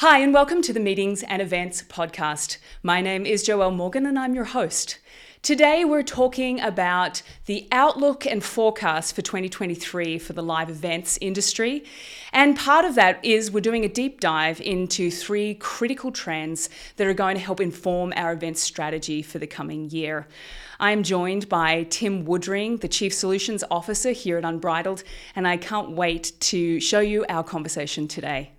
Hi, and welcome to the Meetings and Events podcast. My name is Joelle Morgan, and I'm your host. Today, we're talking about the outlook and forecast for 2023 for the live events industry. And part of that is we're doing a deep dive into three critical trends that are going to help inform our events strategy for the coming year. I'm joined by Tim Woodring, the Chief Solutions Officer here at Unbridled, and I can't wait to show you our conversation today.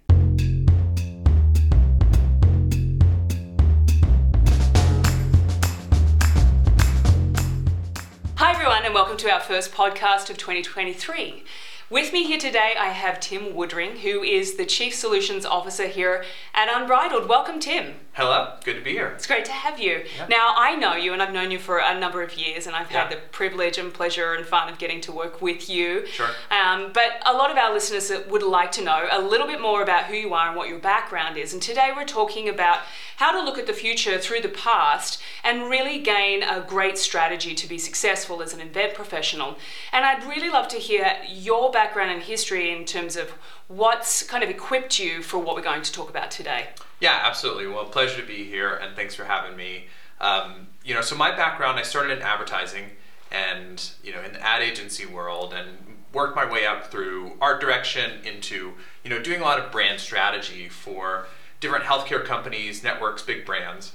And welcome to our first podcast of 2023. With me here today, I have Tim Woodring, who is the Chief Solutions Officer here at Unbridled. Welcome, Tim. Hello, good to be here. It's great to have you. Yeah. Now, I know you and I've known you for a number of years, and I've yeah. had the privilege and pleasure and fun of getting to work with you. Sure. Um, but a lot of our listeners would like to know a little bit more about who you are and what your background is. And today we're talking about how to look at the future through the past and really gain a great strategy to be successful as an event professional. And I'd really love to hear your background and history in terms of what's kind of equipped you for what we're going to talk about today. Yeah, absolutely. Well, pleasure to be here, and thanks for having me. Um, you know, so my background, I started in advertising, and you know, in the ad agency world, and worked my way up through art direction into you know doing a lot of brand strategy for different healthcare companies, networks, big brands.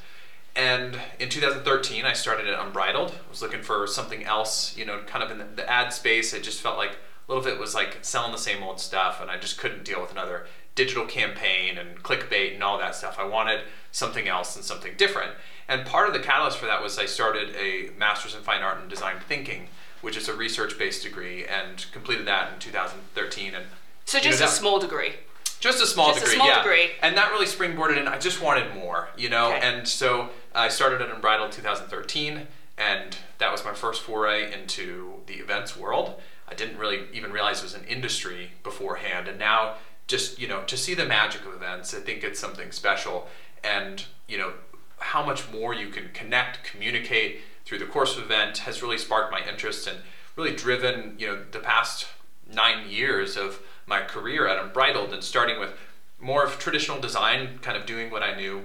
And in 2013, I started at Unbridled. I was looking for something else, you know, kind of in the, the ad space. I just felt like a little bit was like selling the same old stuff, and I just couldn't deal with another digital campaign and clickbait and all that stuff. I wanted something else and something different. And part of the catalyst for that was I started a master's in fine art and design thinking, which is a research-based degree, and completed that in 2013. And so just you know, a small degree. Just a small just degree, a small yeah. Degree. And that really springboarded in. I just wanted more, you know. Okay. And so I started at Unbridled 2013, and that was my first foray into the events world. I didn't really even realize it was an industry beforehand, and now just you know to see the magic of events i think it's something special and you know how much more you can connect communicate through the course of event has really sparked my interest and really driven you know the past nine years of my career at unbridled and starting with more of traditional design kind of doing what i knew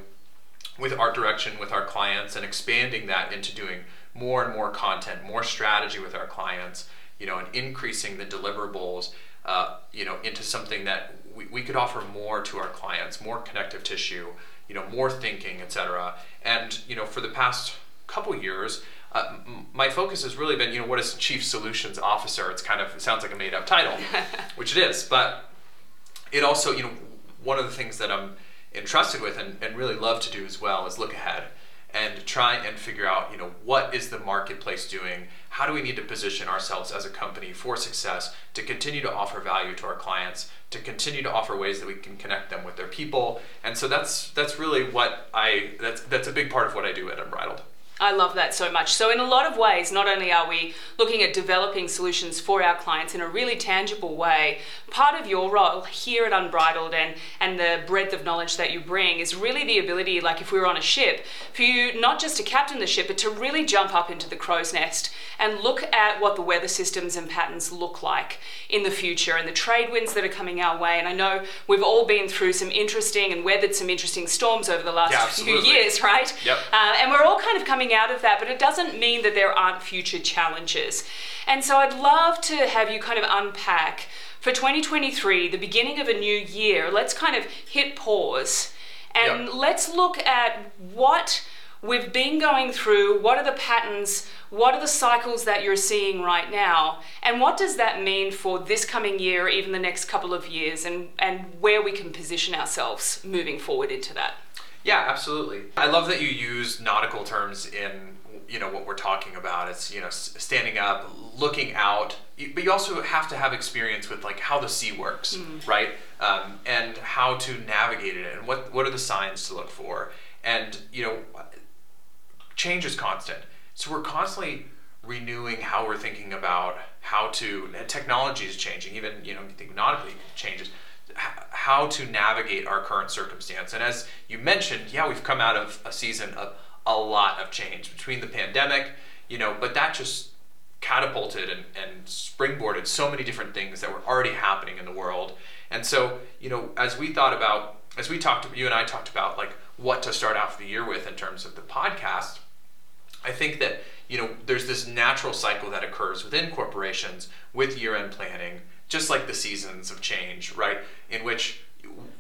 with art direction with our clients and expanding that into doing more and more content more strategy with our clients you know and increasing the deliverables uh, you know into something that we, we could offer more to our clients, more connective tissue, you know, more thinking, etc. And you know, for the past couple years, uh, my focus has really been, you know, what is chief solutions officer? It's kind of it sounds like a made up title, which it is, but it also, you know, one of the things that I'm entrusted with and, and really love to do as well is look ahead and try and figure out, you know, what is the marketplace doing? How do we need to position ourselves as a company for success to continue to offer value to our clients, to continue to offer ways that we can connect them with their people? And so that's that's really what I that's that's a big part of what I do at Unbridled. I love that so much. So, in a lot of ways, not only are we looking at developing solutions for our clients in a really tangible way, part of your role here at Unbridled and, and the breadth of knowledge that you bring is really the ability, like if we were on a ship, for you not just to captain the ship, but to really jump up into the crow's nest and look at what the weather systems and patterns look like in the future and the trade winds that are coming our way. And I know we've all been through some interesting and weathered some interesting storms over the last yeah, few years, right? Yep. Uh, and we're all kind of coming out of that, but it doesn't mean that there aren't future challenges. And so I'd love to have you kind of unpack for 2023, the beginning of a new year, let's kind of hit pause and yep. let's look at what we've been going through, what are the patterns, what are the cycles that you're seeing right now, and what does that mean for this coming year, even the next couple of years, and, and where we can position ourselves moving forward into that. Yeah, absolutely. I love that you use nautical terms in you know what we're talking about. It's you know standing up, looking out, but you also have to have experience with like how the sea works, mm. right? Um, and how to navigate it, and what what are the signs to look for, and you know, change is constant. So we're constantly renewing how we're thinking about how to. Technology is changing. Even you know, you think nautically changes how to navigate our current circumstance. And as you mentioned, yeah, we've come out of a season of a lot of change between the pandemic, you know, but that just catapulted and, and springboarded so many different things that were already happening in the world. And so, you know, as we thought about as we talked, you and I talked about like what to start off the year with in terms of the podcast. I think that you know there's this natural cycle that occurs within corporations with year-end planning, just like the seasons of change, right? In which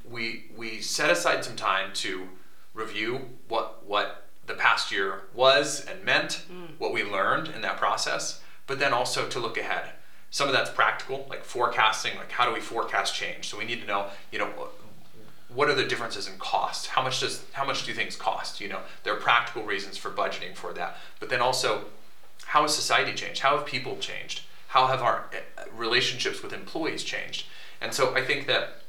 we we set aside some time to review what what the past year was and meant, mm. what we learned in that process, but then also to look ahead. Some of that's practical, like forecasting, like how do we forecast change? So we need to know, you know, what are the differences in cost? How much does how much do things cost? You know, there are practical reasons for budgeting for that, but then also, how has society changed? How have people changed? How have our eh, relationships with employees changed? And so I think that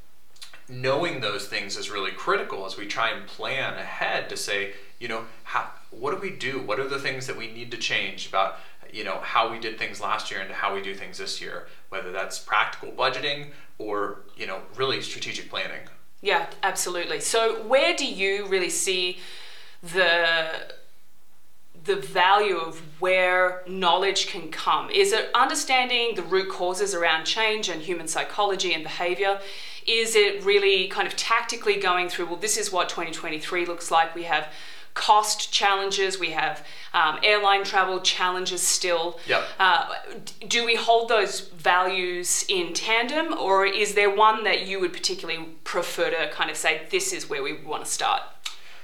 knowing those things is really critical as we try and plan ahead to say, you know, how, what do we do? What are the things that we need to change about, you know, how we did things last year and how we do things this year, whether that's practical budgeting or, you know, really strategic planning. Yeah, absolutely. So where do you really see the the value of where knowledge can come? Is it understanding the root causes around change and human psychology and behavior? Is it really kind of tactically going through, well, this is what 2023 looks like? We have cost challenges, we have um, airline travel challenges still. Yep. Uh, do we hold those values in tandem, or is there one that you would particularly prefer to kind of say, this is where we want to start?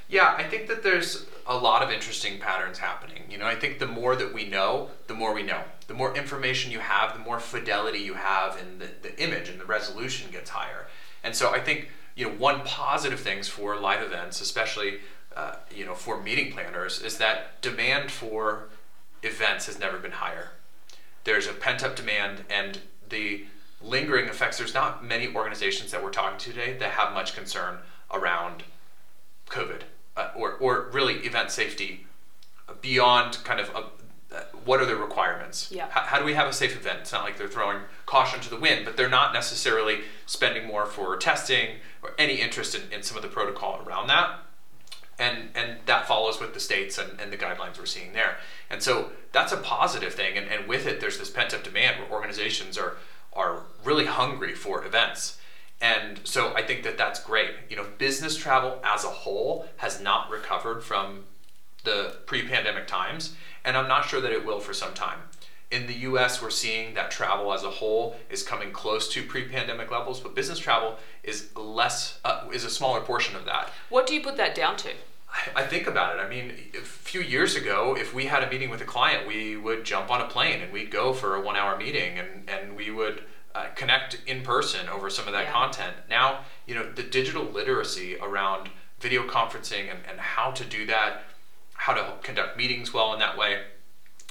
Yeah, I think that there's a lot of interesting patterns happening. You know, I think the more that we know, the more we know. The more information you have, the more fidelity you have in the, the image and the resolution gets higher. And so I think, you know, one positive things for live events, especially, uh, you know, for meeting planners, is that demand for events has never been higher. There's a pent up demand and the lingering effects. There's not many organizations that we're talking to today that have much concern around COVID uh, or, or really event safety beyond kind of a, uh, what are the requirements? Yeah. How, how, do we have a safe event? It's not like they're throwing caution to the wind, but they're not necessarily spending more for testing or any interest in, in some of the protocol around that. And, and that follows with the states and, and the guidelines we're seeing there. And so that's a positive thing. And, and with it, there's this pent up demand where organizations are, are really hungry for events. And so I think that that's great. You know, business travel as a whole has not recovered from the pre-pandemic times, and I'm not sure that it will for some time. In the US, we're seeing that travel as a whole is coming close to pre-pandemic levels, but business travel is less uh, is a smaller portion of that. What do you put that down to? I, I think about it. I mean, a few years ago, if we had a meeting with a client, we would jump on a plane and we'd go for a one-hour meeting, and and we would uh, connect in person over some of that yeah. content. Now, you know, the digital literacy around video conferencing and, and how to do that, how to conduct meetings well in that way,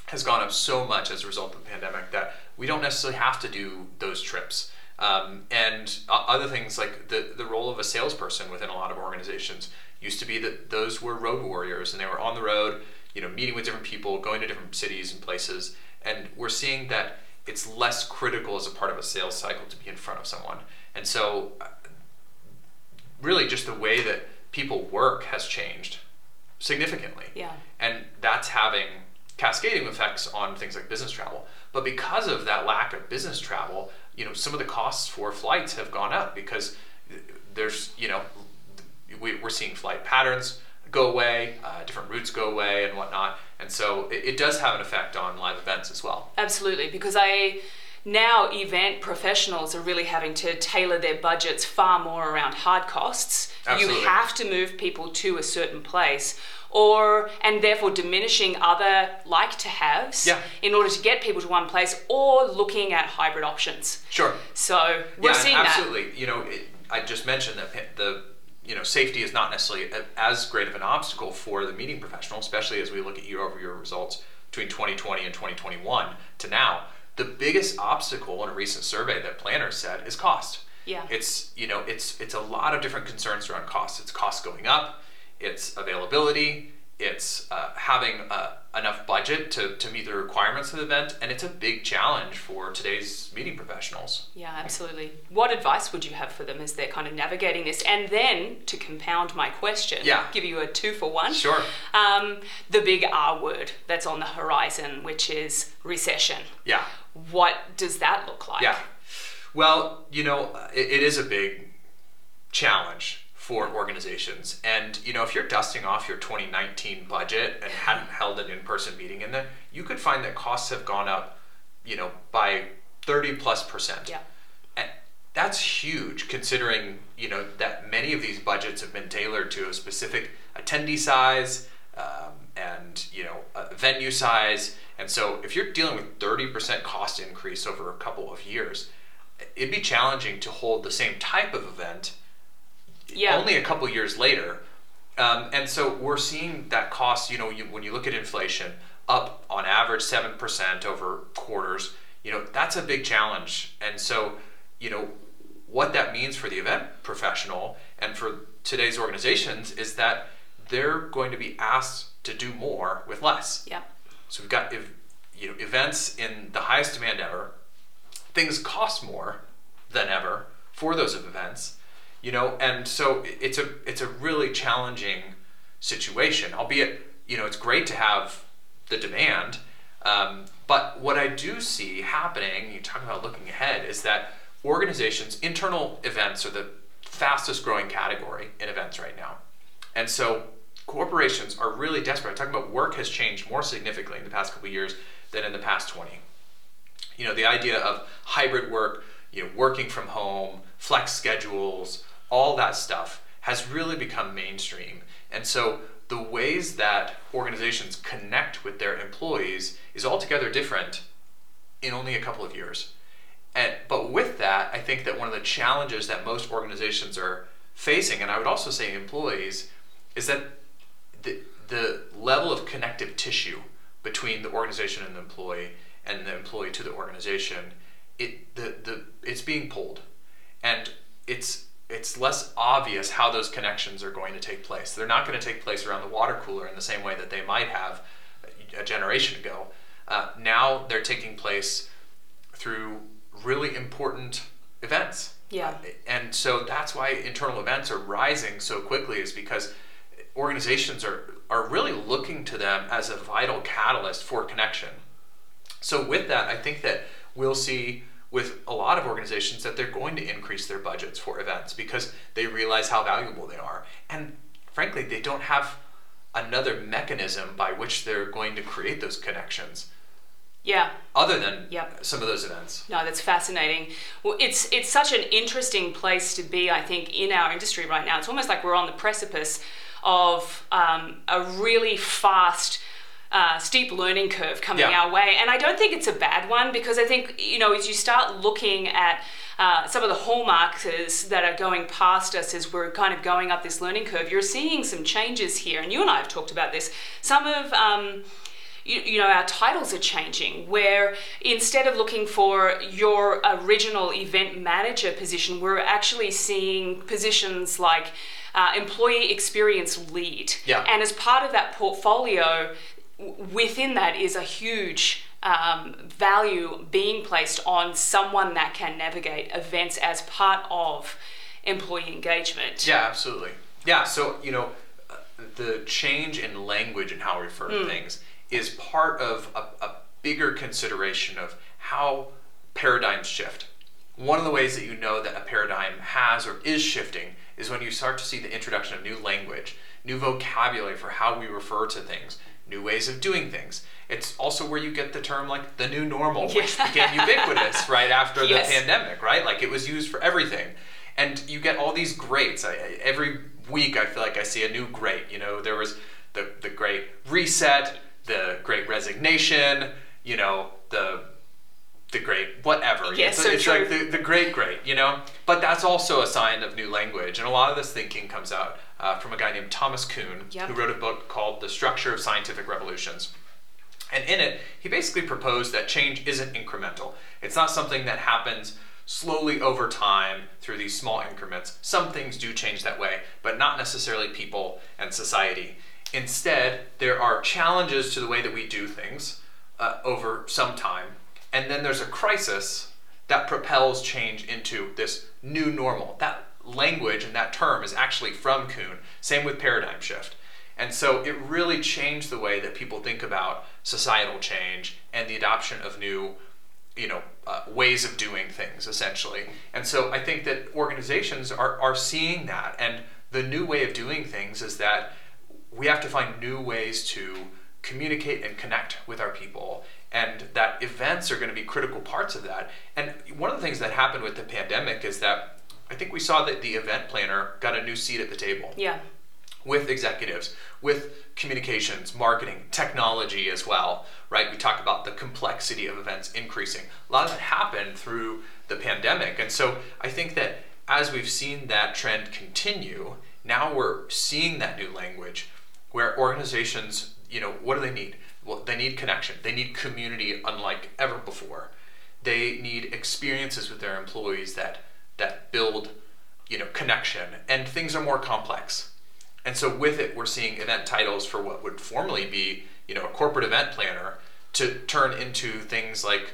has gone up so much as a result of the pandemic that we don't necessarily have to do those trips. Um, and other things like the, the role of a salesperson within a lot of organizations used to be that those were road warriors and they were on the road, you know, meeting with different people, going to different cities and places. And we're seeing that it's less critical as a part of a sales cycle to be in front of someone. And so, really, just the way that people work has changed significantly. Yeah. And that's having cascading effects on things like business travel. But because of that lack of business travel, you know, some of the costs for flights have gone up because there's, you know, we, are seeing flight patterns go away, uh, different routes go away, and whatnot. And so it, it does have an effect on live events as well. Absolutely, because I now event professionals are really having to tailor their budgets far more around hard costs. Absolutely. You have to move people to a certain place or and therefore diminishing other like to haves yeah. in order to get people to one place or looking at hybrid options. Sure. So we're yeah, seeing absolutely. that. You know, it, I just mentioned that the you know, safety is not necessarily as great of an obstacle for the meeting professional, especially as we look at year-over-year results between 2020 and 2021 to now. The biggest obstacle in a recent survey that planners said is cost. Yeah. It's you know it's it's a lot of different concerns around cost. It's cost going up, it's availability, it's uh, having uh, enough budget to, to meet the requirements of the event, and it's a big challenge for today's meeting professionals. Yeah, absolutely. What advice would you have for them as they're kind of navigating this? And then to compound my question, yeah. give you a two for one. Sure. Um, the big R word that's on the horizon, which is recession. Yeah. What does that look like? Yeah. Well, you know, it, it is a big challenge for organizations. And you know, if you're dusting off your 2019 budget and hadn't held an in-person meeting in there, you could find that costs have gone up, you know, by 30 plus percent. Yeah. And that's huge considering, you know, that many of these budgets have been tailored to a specific attendee size um, and, you know, venue size. And so if you're dealing with 30% cost increase over a couple of years, it'd be challenging to hold the same type of event Yeah. only a couple years later. Um, and so we're seeing that cost, you know, you, when you look at inflation, up on average 7% over quarters, you know, that's a big challenge. And so, you know, what that means for the event professional and for today's organizations is that they're going to be asked to do more with less. Yeah. So we've got ev- you know events in the highest demand ever. Things cost more than ever for those events, you know, and so it's a it's a really challenging situation. Albeit, you know, it's great to have the demand, um, but what I do see happening, you talk about looking ahead, is that organizations internal events are the fastest growing category in events right now, and so corporations are really desperate. I'm talking about work has changed more significantly in the past couple years than in the past 20. You know, the idea of hybrid work, you know, working from home, flex schedules, all that stuff has really become mainstream. And so the ways that organizations connect with their employees is altogether different in only a couple of years. And, but with that, I think that one of the challenges that most organizations are facing, and I would also say employees, is that the, the level of connective tissue between the organization and the employee and the employee to the organization it the, the it's being pulled and it's it's less obvious how those connections are going to take place they're not going to take place around the water cooler in the same way that they might have a generation ago uh, now they're taking place through really important events Yeah. Uh, and so that's why internal events are rising so quickly is because organizations are are really looking to them as a vital catalyst for connection. So with that, I think that we'll see with a lot of organizations that they're going to increase their budgets for events because they realize how valuable they are. And frankly, they don't have another mechanism by which they're going to create those connections Yeah. other than Yep. some of those events. No, that's fascinating. Well, it's it's such an interesting place to be. I think in our industry right now, it's almost like we're on the precipice of um, a really fast. Uh, steep learning curve coming Yeah. our way, and I don't think it's a bad one because I think you know as you start looking at uh, some of the hallmarks that are going past us as we're kind of going up this learning curve, you're seeing some changes here, and you and I have talked about this. Some of um, you, you know our titles are changing where instead of looking for your original event manager position we're actually seeing positions like uh, employee experience lead Yeah. and as part of that portfolio within that is a huge um, value being placed on someone that can navigate events as part of employee engagement Yeah, absolutely. Yeah, so you know, the change in language and how we refer to things is part of a, a bigger consideration of how paradigms shift. One of the ways that you know that a paradigm has or is shifting is when you start to see the introduction of new language, new vocabulary for how we refer to things, new ways of doing things. It's also where you get the term like the new normal, which Yeah. became ubiquitous right after the pandemic, right? Like it was used for everything. And you get all these greats. I- every week I feel like I see a new great. You know, there was the, the great reset, the great resignation, you know, the the great whatever. Yeah, it's so it's true. like the, the great great, you know? But that's also a sign of new language. And a lot of this thinking comes out uh, from a guy named Thomas Kuhn, Yep. who wrote a book called The Structure of Scientific Revolutions. And in it, he basically proposed that change isn't incremental. It's not something that happens slowly over time through these small increments. Some things do change that way, but not necessarily people and society. Instead, there are challenges to the way that we do things uh, over some time, and then there's a crisis that propels change into this new normal. That language and that term is actually from Kuhn. Same with paradigm shift. And so it really changed the way that people think about societal change and the adoption of new, you know, uh, ways of doing things, essentially. And so I think that organizations are, are seeing that. And the the new way of doing things is that we have to find new ways to communicate and connect with our people and that events are going to be critical parts of that and one of the things that happened with the pandemic is that i think we saw that the event planner got a new seat at the table Yeah. with executives, with communications, marketing, technology as well, right? We talk about the complexity of events increasing. A lot of that happened through the pandemic. And so I think that as we've seen that trend continue, now we're seeing that new language where organizations, you know, what do they need? Well, they need connection. They need community unlike ever before. They need experiences with their employees that that build, you know, connection. And things are more complex. And so with it, we're seeing event titles for what would formerly be, you know, a corporate event planner to turn into things like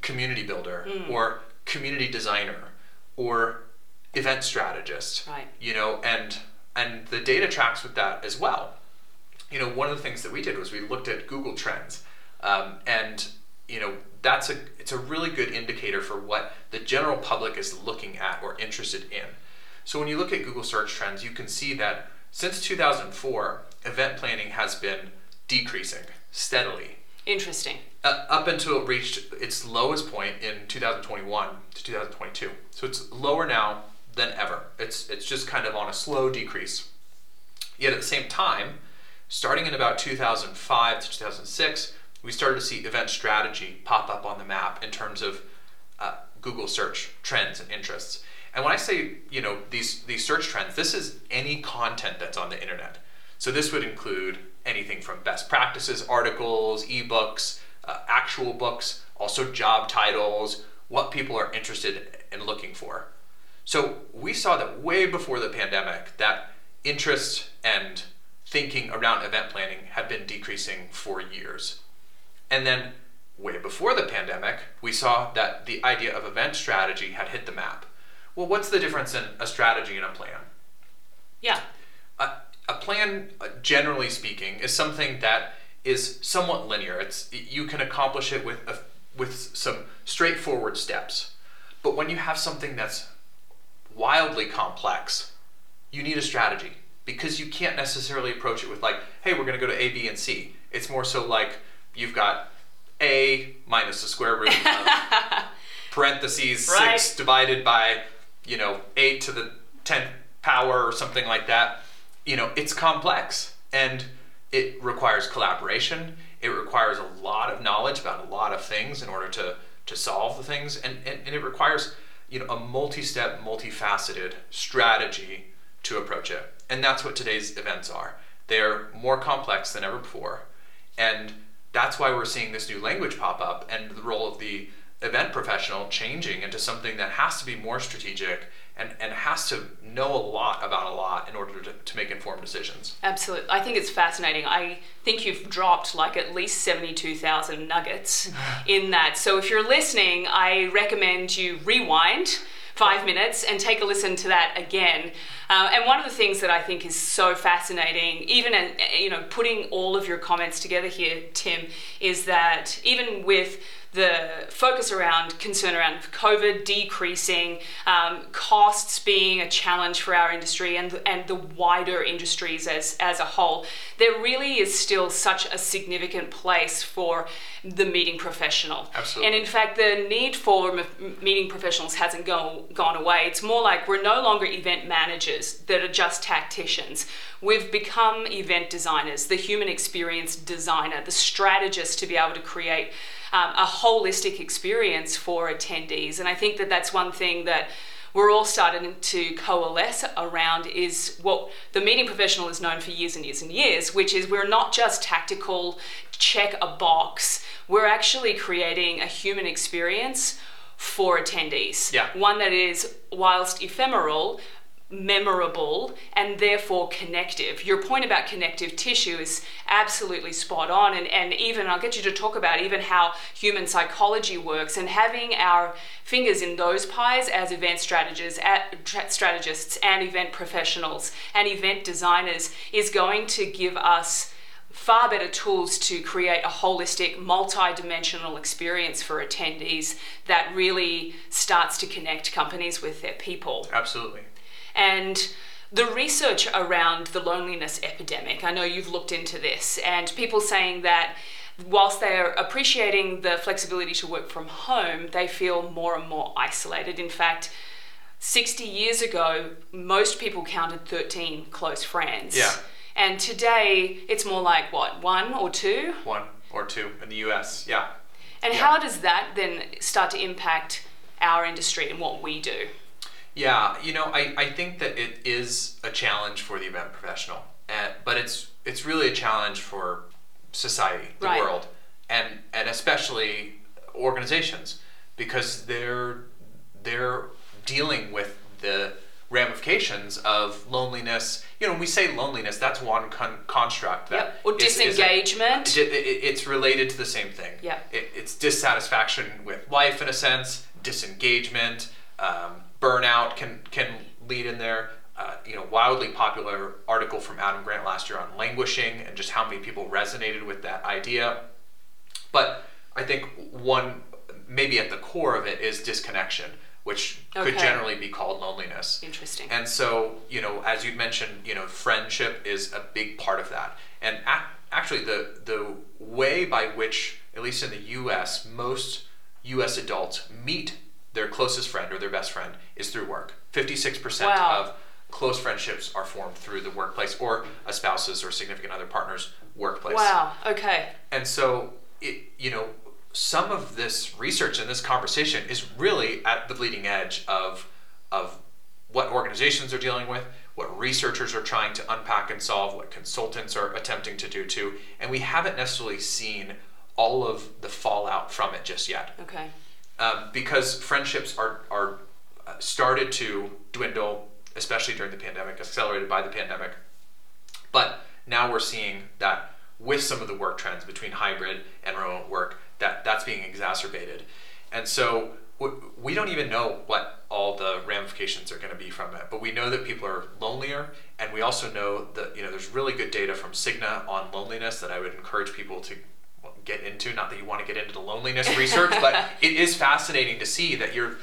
community builder hmm. or community designer or event strategist. Right. You know, and and the data tracks with that as well. You know, one of the things that we did was we looked at Google Trends, um, and you know that's a it's a really good indicator for what the general public is looking at or interested in. So when you look at Google search trends, you can see that since 2004, event planning has been decreasing steadily Interesting. uh, up until it reached its lowest point in 2021 to 2022. So it's lower now than ever. It's it's just kind of on a slow decrease. Yet at the same time, starting in about 2005 to 2006, we started to see event strategy pop up on the map in terms of uh, Google search trends and interests. And when I say you know these these search trends, this is any content that's on the internet. So this would include anything from best practices articles, ebooks, uh, actual books, also job titles, what people are interested in looking for. So we saw that way before the pandemic that interest and thinking around event planning had been decreasing for years. And then way before the pandemic, we saw that the idea of event strategy had hit the map. Well, what's the difference in a strategy and a plan? Yeah. a, a plan, uh, generally speaking, is something that is somewhat linear. It's you can accomplish it with a, with some straightforward steps. But when you have something that's wildly complex, you need a strategy because you can't necessarily approach it with like, hey, we're going to go to A, B, and C. It's more so like you've got A minus the square root of parentheses Right. six divided by you know eight to the tenth power or something like that. You know, it's complex and it requires collaboration. It requires a lot of knowledge about a lot of things in order to to solve the things, and and, and it requires you know a multi-step, multifaceted strategy to approach it. And that's what today's events are. They're more complex than ever before. And that's why we're seeing this new language pop up and the role of the event professional changing into something that has to be more strategic and, and has to know a lot about a lot in order to, to make informed decisions. Absolutely. I think it's fascinating. I think you've dropped like at least 72,000 nuggets in that. So if you're listening, I recommend you rewind five minutes and take a listen to that again. Uh, and one of the things that I think is so fascinating, even in, you know, putting all of your comments together here, Tim, is that even with the focus around concern around COVID decreasing, um, costs being a challenge for our industry and and the wider industries as as a whole, there really is still such a significant place for the meeting professional. Absolutely. And in fact, the need for meeting professionals hasn't go, gone away. It's more like we're no longer event managers that are just tacticians. We've become event designers, the human experience designer, the strategist to be able to create um, a holistic experience for attendees. And I think that that's one thing that we're all starting to coalesce around is what the meeting professional is known for years and years and years, which is we're not just tactical, check a box. We're actually creating a human experience for attendees. Yeah. One that is, whilst ephemeral, memorable and therefore connective. Your point about connective tissue is absolutely spot on and, and even I'll get you to talk about even how human psychology works and having our fingers in those pies as event strategists, at, strategists and event professionals and event designers is going to give us far better tools to create a holistic, multi-dimensional experience for attendees that really starts to connect companies with their people. Absolutely. And the research around the loneliness epidemic, I know you've looked into this, and people saying that whilst they're appreciating the flexibility to work from home, they feel more and more isolated. In fact, 60 years ago, most people counted 13 close friends. Yeah. And today, it's more like what, one or two? One or two in the US, yeah. And Yeah. how does that then start to impact our industry and what we do? Yeah, you know, I, I think that it is a challenge for the event professional, and, but it's it's really a challenge for society, the Right. world, and and especially organizations because they're they're dealing with the ramifications of loneliness. You know, when we say loneliness, that's one con- construct. That Yep. Or is- is a- disengagement. it- it- it's related to the same thing. Yeah. It, it's dissatisfaction with life in a sense, disengagement, um, burnout can can lead in there. Uh, you know, wildly popular article from Adam Grant last year on languishing and just how many people resonated with that idea. But I think one, maybe at the core of it, is disconnection, which could generally be called loneliness. Interesting. And so, you know, as you mentioned, you know, friendship is a big part of that. And ac- actually, the the way by which, at least in the U.S., most U.S. adults meet their closest friend or their best friend is through work. Fifty-six percent Wow. of close friendships are formed through the workplace or a spouse's or significant other partner's workplace. wow. Okay. And so, it, you know, some of this research and this conversation is really at the bleeding edge of, of what organizations are dealing with, what researchers are trying to unpack and solve, what consultants are attempting to do too. And we haven't necessarily seen all of the fallout from it just yet Okay. um, because friendships are are uh, started to dwindle, especially during the pandemic, accelerated by the pandemic. But now we're seeing that with some of the work trends between hybrid and remote work, that that's being exacerbated, and so we don't even know what all the ramifications are going to be from it. But we know that people are lonelier, and we also know that you know there's really good data from Cigna on loneliness that I would encourage people to get into. Not that you want to get into the loneliness research, but it is fascinating to see that you're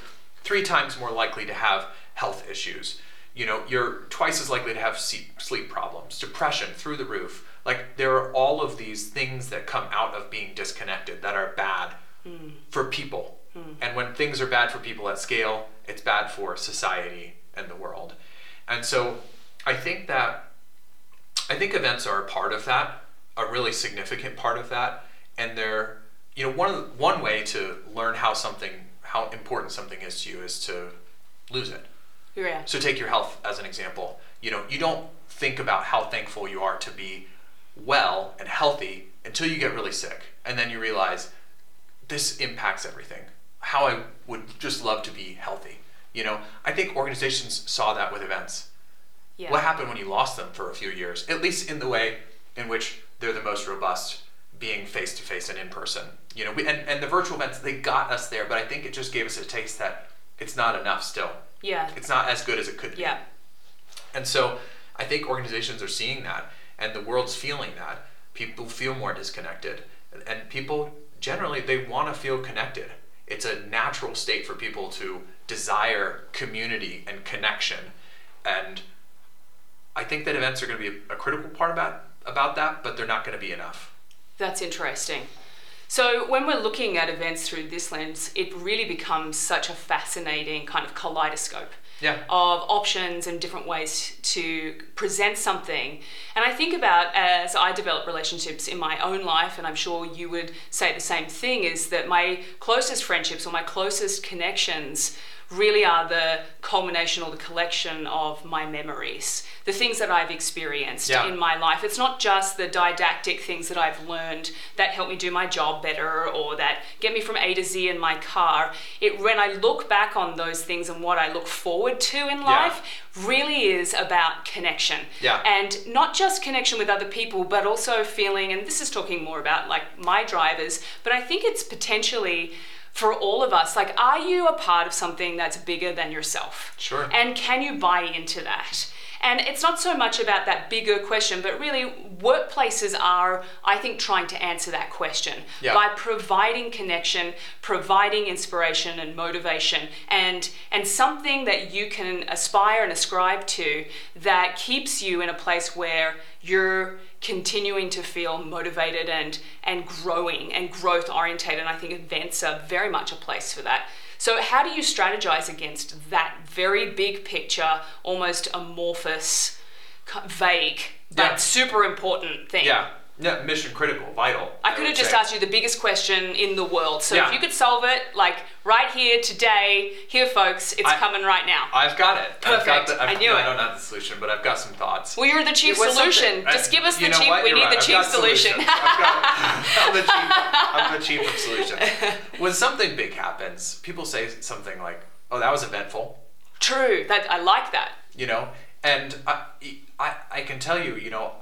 three times more likely to have health issues. You know, you're twice as likely to have sleep problems, depression through the roof. Like there are all of these things that come out of being disconnected that are bad hmm. for people. Hmm. And when things are bad for people at scale, it's bad for society and the world. And so I think that I think events are a part of that, a really significant part of that, and they're you know one one way to learn how something how important something is to you is to lose it. Yeah. So take your health as an example. You know, you don't think about how thankful you are to be well and healthy until you get really sick, and then you realize this impacts everything. How I would just love to be healthy. You know, I think organizations saw that with events Yeah. what happened when you lost them for a few years at least in the way in which they're the most robust being face to face and in person you know we, and, and the virtual events they got us there but i think it just gave us a taste that it's not enough still Yeah. it's not as good as it could be Yeah. and so i think organizations are seeing that and the world's feeling that people feel more disconnected and, people generally they want to feel connected it's a natural state for people to desire community and connection and I think that events are going to be a, a critical part about about that, but they're not going to be enough. That's interesting. So, when we're looking at events through this lens, it really becomes such a fascinating kind of kaleidoscope Yeah. of options and different ways to present something. And I think about as I develop relationships in my own life, and I'm sure you would say the same thing, is that my closest friendships or my closest connections really are the culmination or the collection of my memories, the things that I've experienced Yeah. in my life. It's not just the didactic things that I've learned that help me do my job better or that get me from A to Z in my car. It when I look back on those things and what I look forward to in life really is about connection. Yeah. And not just connection with other people, but also feeling and this is talking more about like my drivers, but I think it's potentially for all of us like are you a part of something that's bigger than yourself? Sure. And can you buy into that? And it's not so much about that bigger question, but really workplaces are, I think, trying to answer that question Yeah. by providing connection, providing inspiration and motivation, and and something that you can aspire and ascribe to that keeps you in a place where you're continuing to feel motivated and and growing and growth orientated. And I think events are very much a place for that. So how do you strategize against that very big picture, almost amorphous, vague, but Yeah. super important thing? Yeah. Yeah, mission critical, vital. I could have just say. asked you the biggest question in the world. So Yeah. if you could solve it, like right here today, here, folks, it's I- coming right now. I've got it. I've got Perfect. the, I've, I knew no, it. I don't have the solution, but I've got some thoughts. well, you're the chief solution. something- Just give us the chief. what? We You're need right. the I've chief solution. Got, I'm, the chief, I'm the chief of solutions. When something big happens, people say something like, "Oh, that was eventful," True. That I like that. you know, and I, I, I can tell you, you know,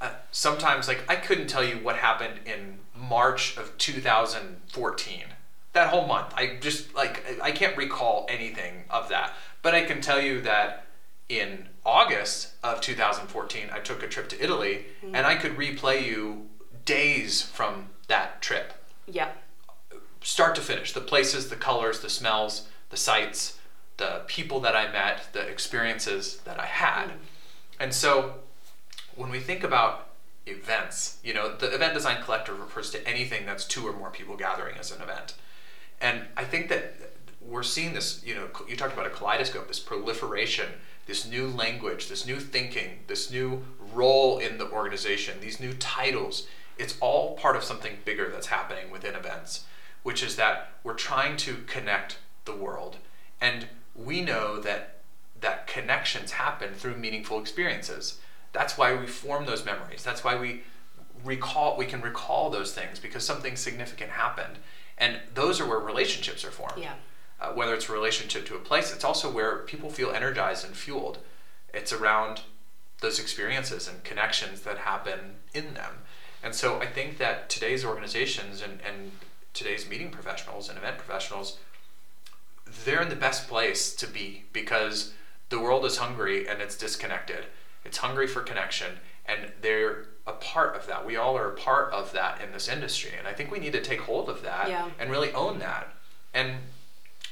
uh, sometimes like I couldn't tell you what happened in March of 2014. That whole month, I just like I can't recall anything of that. But I can tell you that in August of 2014, I took a trip to Italy, and I could replay you days from that trip, Yeah. start to finish. The places, the colors, the smells, the sights, the people that I met, the experiences that I had. And so when we think about events, you know, the event design collective refers to anything that's two or more people gathering as an event. And I think that we're seeing this, you know, you talked about a kaleidoscope, this proliferation, this new language, this new thinking, this new role in the organization, these new titles. It's all part of something bigger that's happening within events, which is that we're trying to connect the world. And we know that that connections happen through meaningful experiences. That's why we form those memories. That's why we recall we can recall those things because something significant happened. And those are where relationships are formed. Yeah. Uh, whether it's a relationship to a place, it's also where people feel energized and fueled. It's around those experiences and connections that happen in them. And so I think that today's organizations and, and today's meeting professionals and event professionals they're in the best place to be because the world is hungry and it's disconnected. It's hungry for connection, and they're a part of that. We all are a part of that in this industry, and I think we need to take hold of that Yeah. and really own that and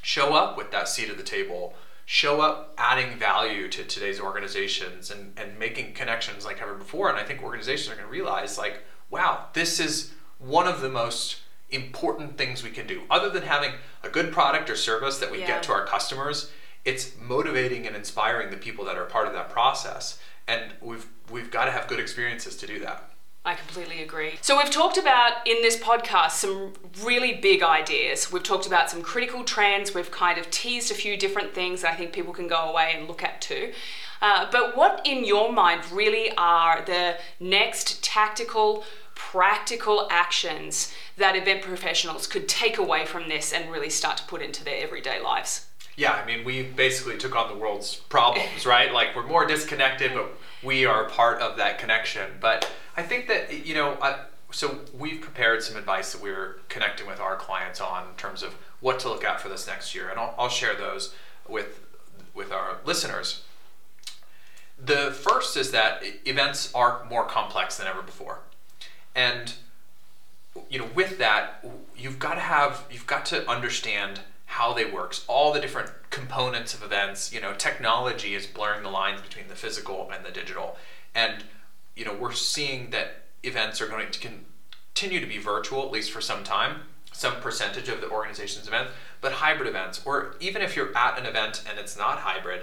show up with that seat at the table. Show up adding value to today's organizations and, and making connections like ever before. And I think organizations are going to realize, like, wow, this is one of the most important things we can do. Other than having a good product or service that we Yeah. get to our customers, it's motivating and inspiring the people that are part of that process. And we've we've got to have good experiences to do that. I completely agree. So, we've talked about in this podcast some really big ideas. We've talked about some critical trends. We've kind of teased a few different things that I think people can go away and look at too. Uh, but what, in your mind, really are the next tactical, practical actions that event professionals could take away from this and really start to put into their everyday lives? Yeah, I mean, we basically took on the world's problems, right? Like we're more disconnected, but we are part of that connection. But I think that you know, I, so we've prepared some advice that we're connecting with our clients on in terms of what to look at for this next year, and I'll, I'll share those with with our listeners. The first is that events are more complex than ever before, and you know with that you've got to have you've got to understand how they works all the different components of events you know technology is blurring the lines between the physical and the digital and you know we're seeing that events are going to continue to be virtual at least for some time some percentage of the organization's events but hybrid events or even if you're at an event and it's not hybrid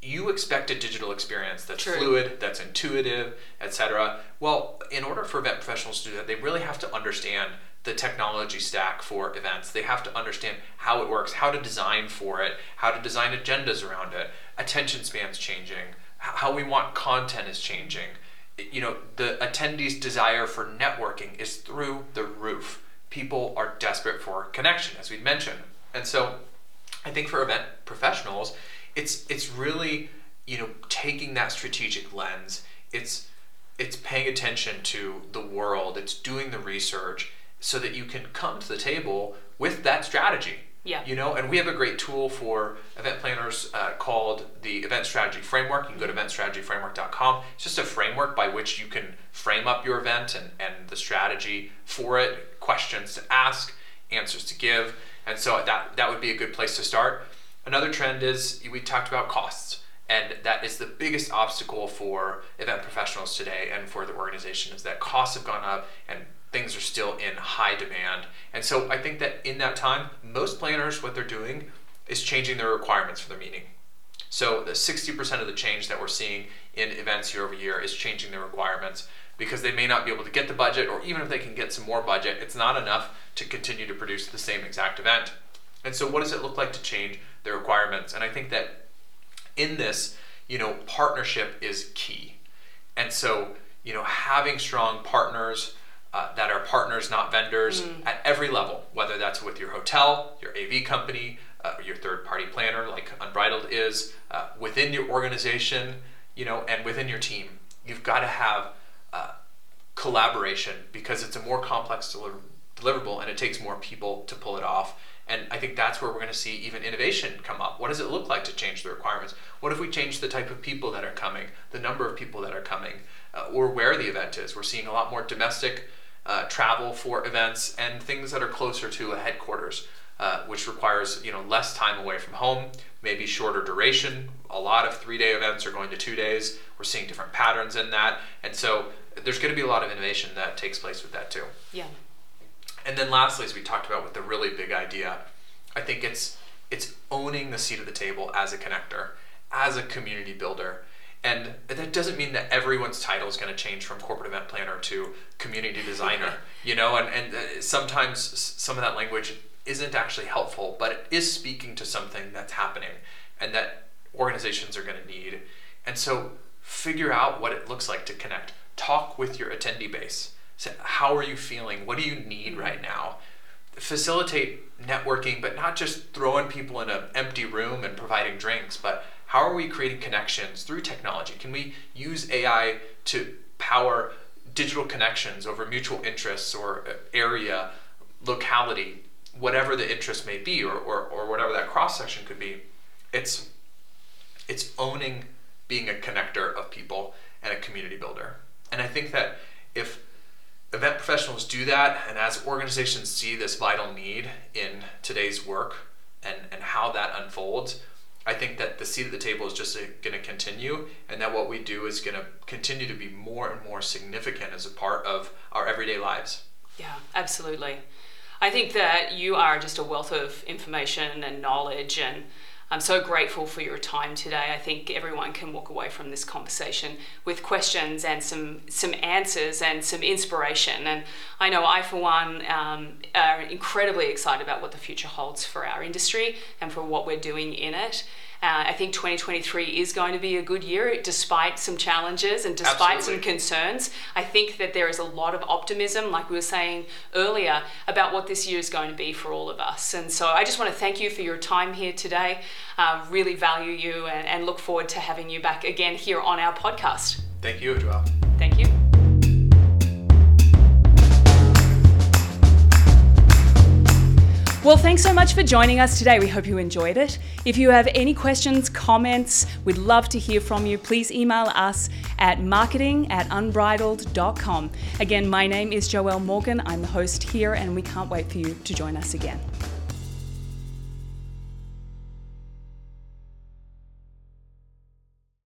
you expect a digital experience that's True. fluid, that's intuitive, etc. Well, in order for event professionals to do that, they really have to understand the technology stack for events. They have to understand how it works, how to design for it, how to design agendas around it. Attention spans changing, how we want content is changing. You know, the attendees' desire for networking is through the roof. People are desperate for connection, as we mentioned. And so I think for event professionals, it's it's really you know taking that strategic lens. It's it's paying attention to the world. It's doing the research so that you can come to the table with that strategy. Yeah. You know, and we have a great tool for event planners uh, called the Event Strategy Framework. You can go to eventstrategyframework.com. It's just a framework by which you can frame up your event and, and the strategy for it, questions to ask, answers to give. And so that, that would be a good place to start. Another trend is we talked about costs. And that is the biggest obstacle for event professionals today and for the organization is that costs have gone up and things are still in high demand. And so I think that in that time, most planners, what they're doing is changing their requirements for their meeting. So the 60% of the change that we're seeing in events year over year is changing their requirements because they may not be able to get the budget, or even if they can get some more budget, it's not enough to continue to produce the same exact event. And so, what does it look like to change their requirements? And I think that in this, you know, partnership is key. And so, you know, having strong partners uh, that are partners, not vendors, mm. at every level, whether that's with your hotel, your AV company, uh, your third party planner, like Unbridled is, uh, within your organization, you know, and within your team. You've got to have uh, collaboration because it's a more complex deliver- deliverable and it takes more people to pull it off. And I think that's where we're going to see even innovation come up. What does it look like to change the requirements? What if we change the type of people that are coming, the number of people that are coming, uh, or where the event is? We're seeing a lot more domestic uh, travel for events and things that are closer to a headquarters, uh, which requires you know less time away from home, maybe shorter duration. A lot of three-day events are going to two days. We're seeing different patterns in that, and so there's going to be a lot of innovation that takes place with that too. Yeah. And then lastly, as we talked about with the really big idea, I think it's it's owning the seat at the table as a connector, as a community builder. And that doesn't mean that everyone's title is going to change from corporate event planner to community designer, you know, and, and uh, sometimes some of that language isn't actually helpful, but it is speaking to something that's happening and that organizations are going to need. And so figure out what it looks like to connect. Talk with your attendee base Say, how are you feeling? What do you need right now? Facilitate networking, but not just throwing people in an empty room and providing drinks, but how are we creating connections through technology? Can we use AI to power digital connections over mutual interests or uh, area, locality, whatever the interest may be, or, or, or whatever that cross section could be? It's it's owning being a connector of people and a community builder. And I think that if event professionals do that, and as organizations see this vital need in today's work and, and how that unfolds, I think that the seat at the table is just going to continue, and that what we do is going to continue to be more and more significant as a part of our everyday lives. Yeah, absolutely. I think that you are just a wealth of information and knowledge and I'm so grateful for your time today. I think everyone can walk away from this conversation with questions and some some answers and some inspiration. And I know I, for one, um, are incredibly excited about what the future holds for our industry and for what we're doing in it. Uh, I think 2023 is going to be a good year despite some challenges and despite Absolutely. some concerns. I think that there is a lot of optimism, like we were saying earlier, about what this year is going to be for all of us. And so I just want to thank you for your time here today. Uh, really value you and, and look forward to having you back again here on our podcast. Thank you, Joelle. Thank you. Well, thanks so much for joining us today. We hope you enjoyed it. If you have any questions, comments, we'd love to hear from you. Please email us at marketing at unbridled.com. Again, my name is Joelle Morgan. I'm the host here, and we can't wait for you to join us again.